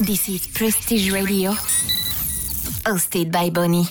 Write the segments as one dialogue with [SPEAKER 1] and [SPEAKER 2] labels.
[SPEAKER 1] This is Prestige Radio, hosted by Bonnie.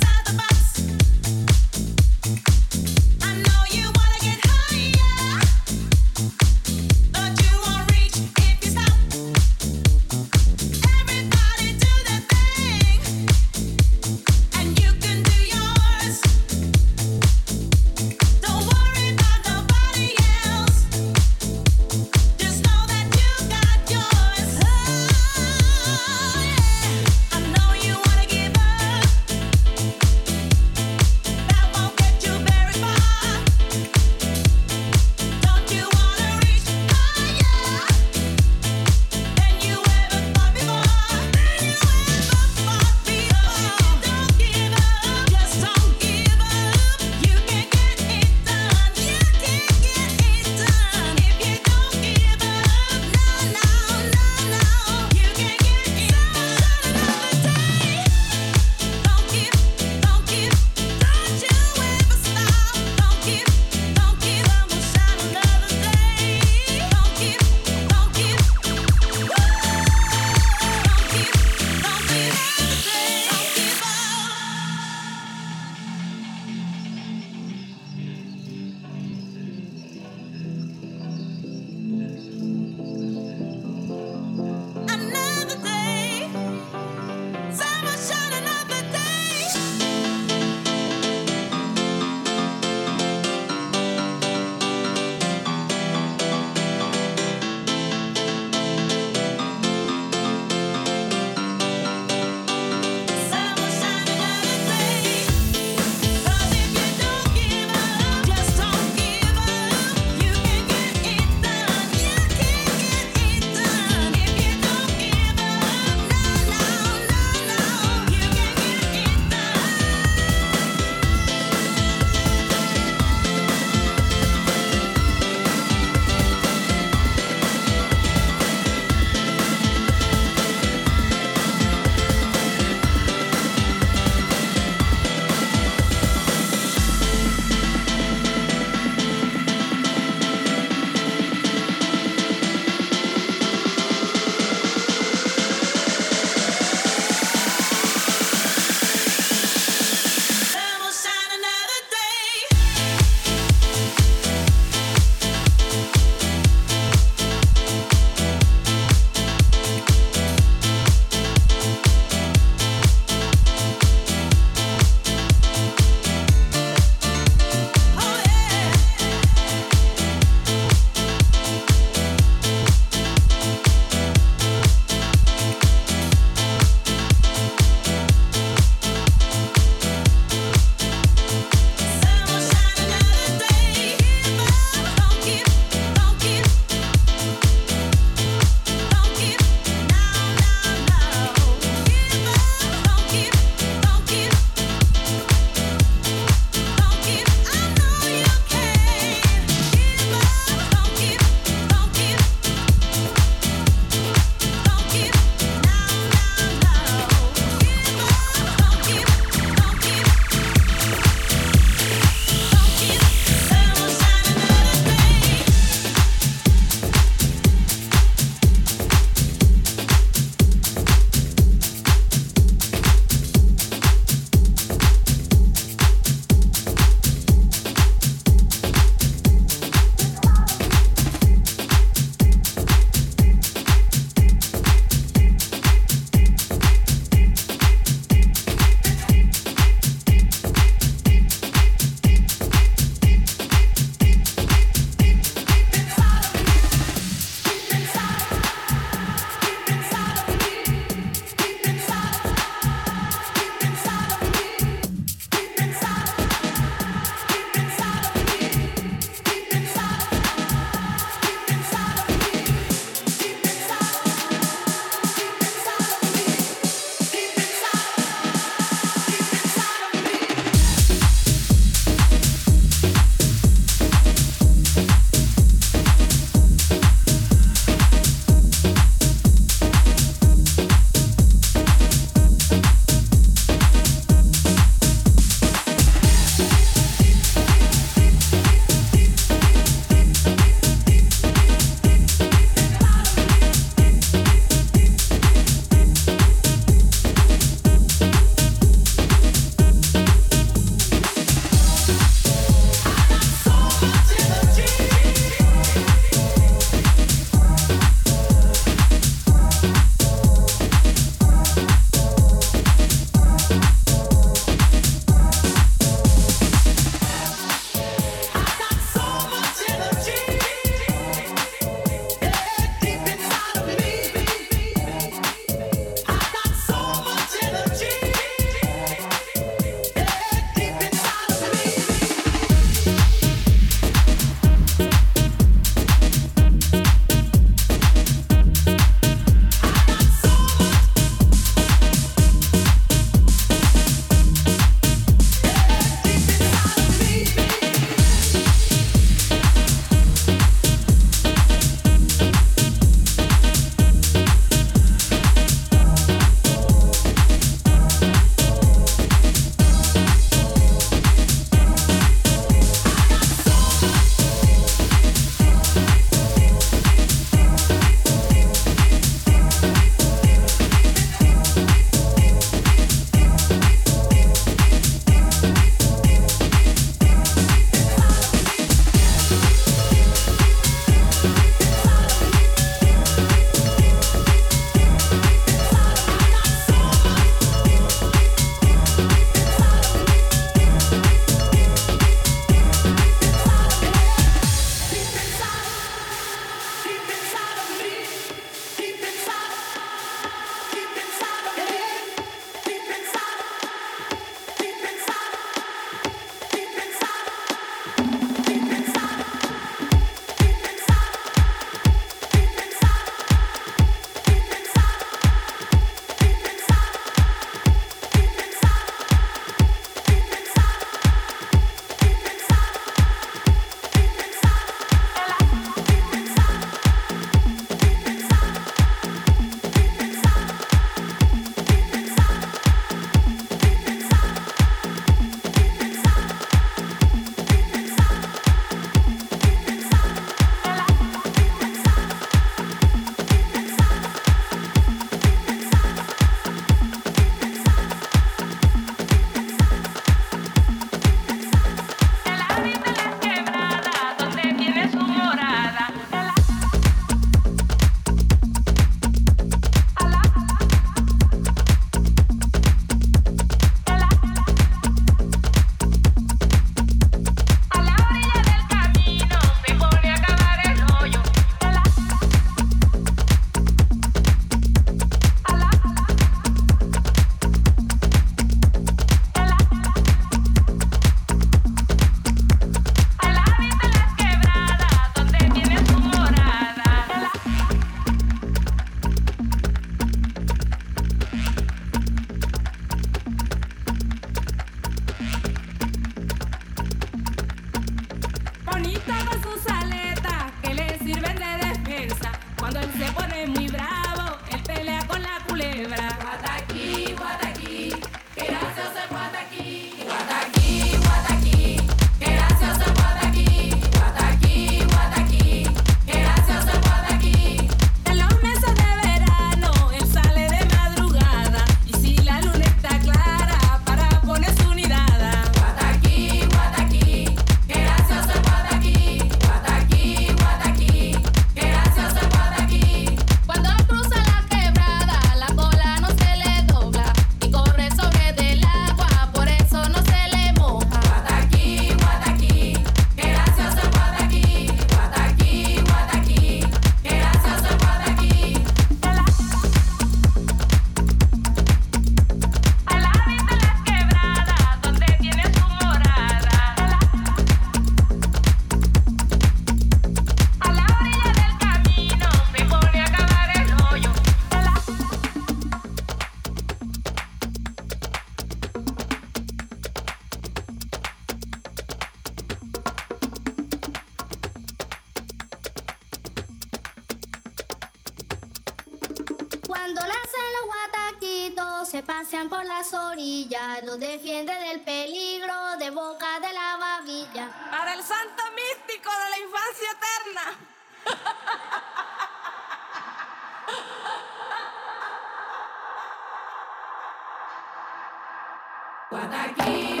[SPEAKER 2] Tá aqui.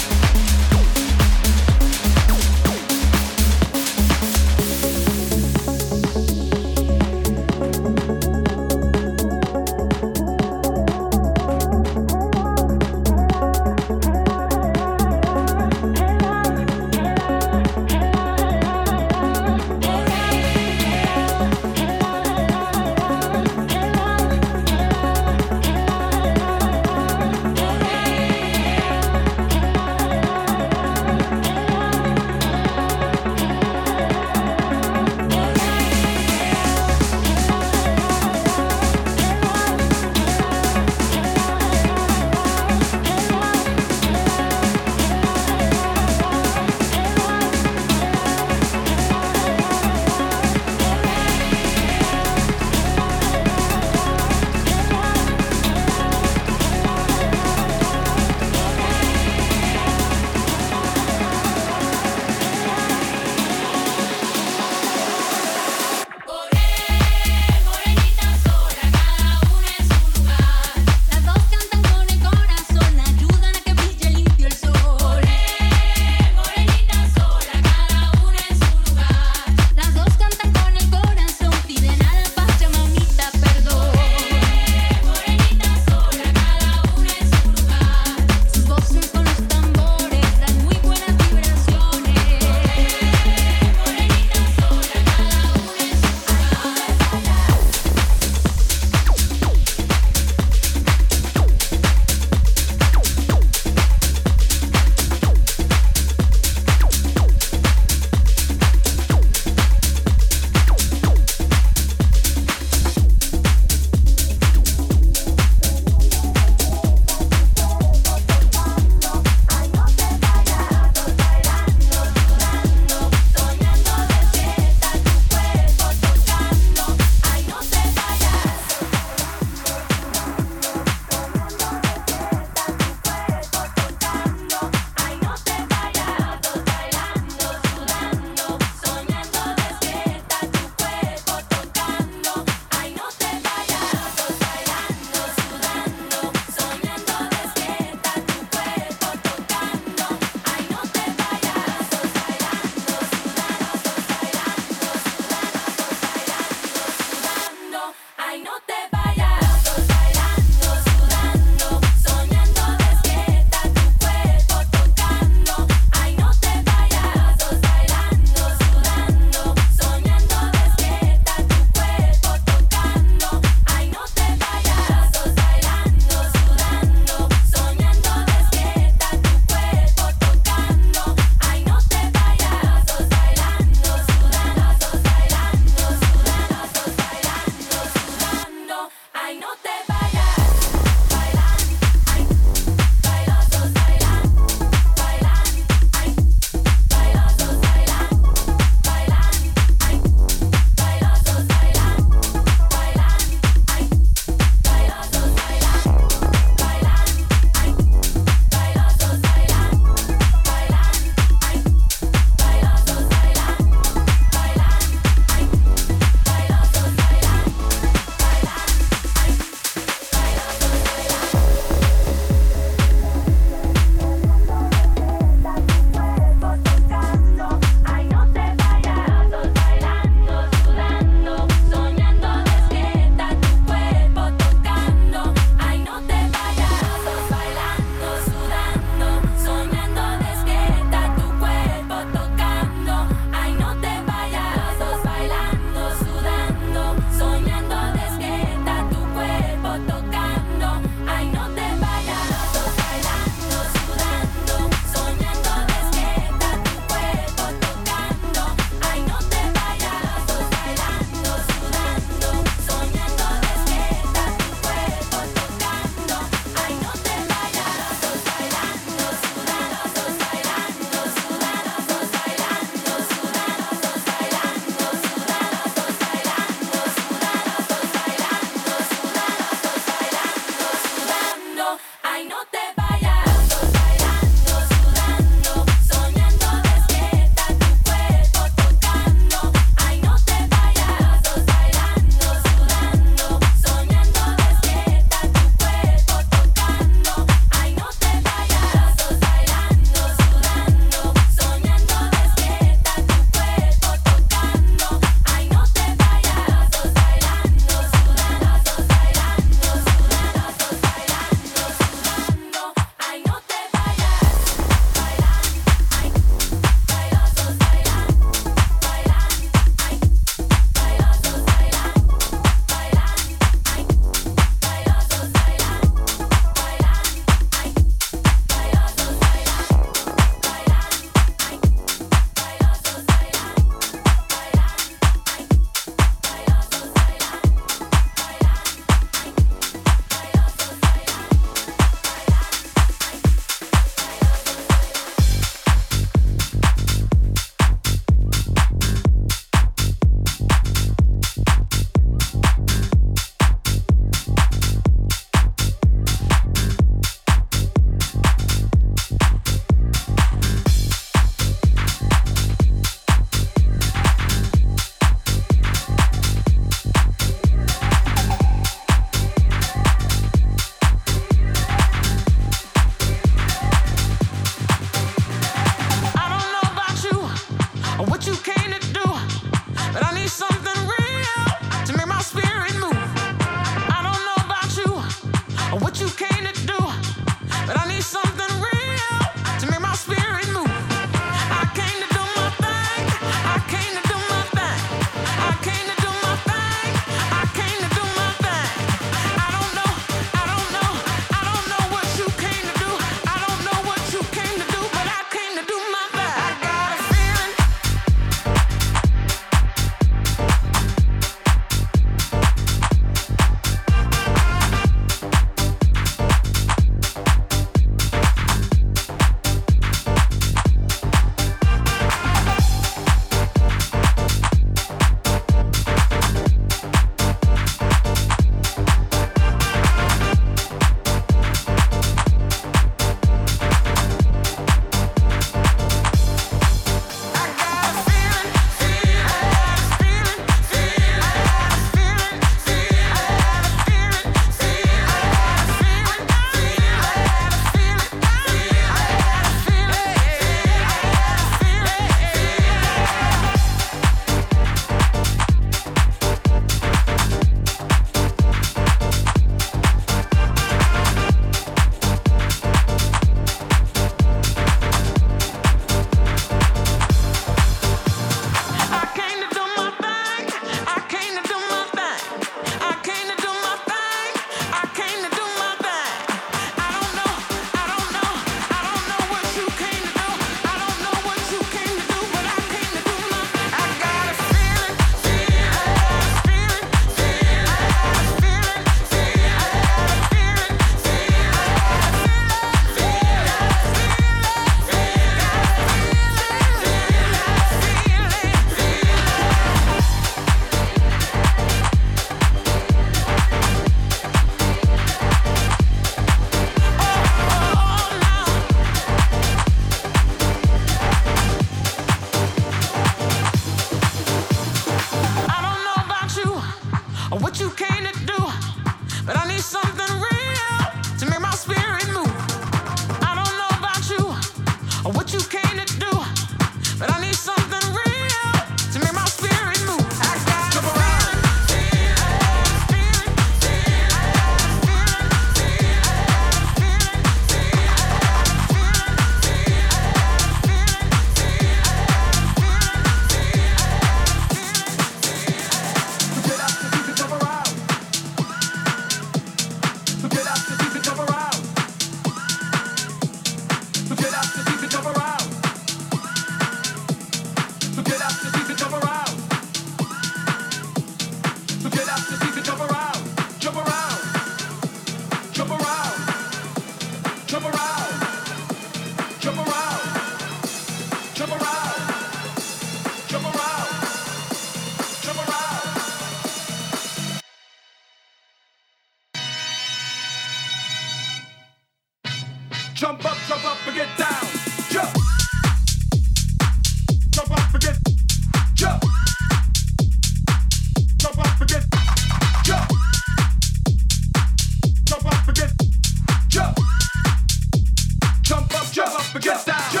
[SPEAKER 2] Up, jump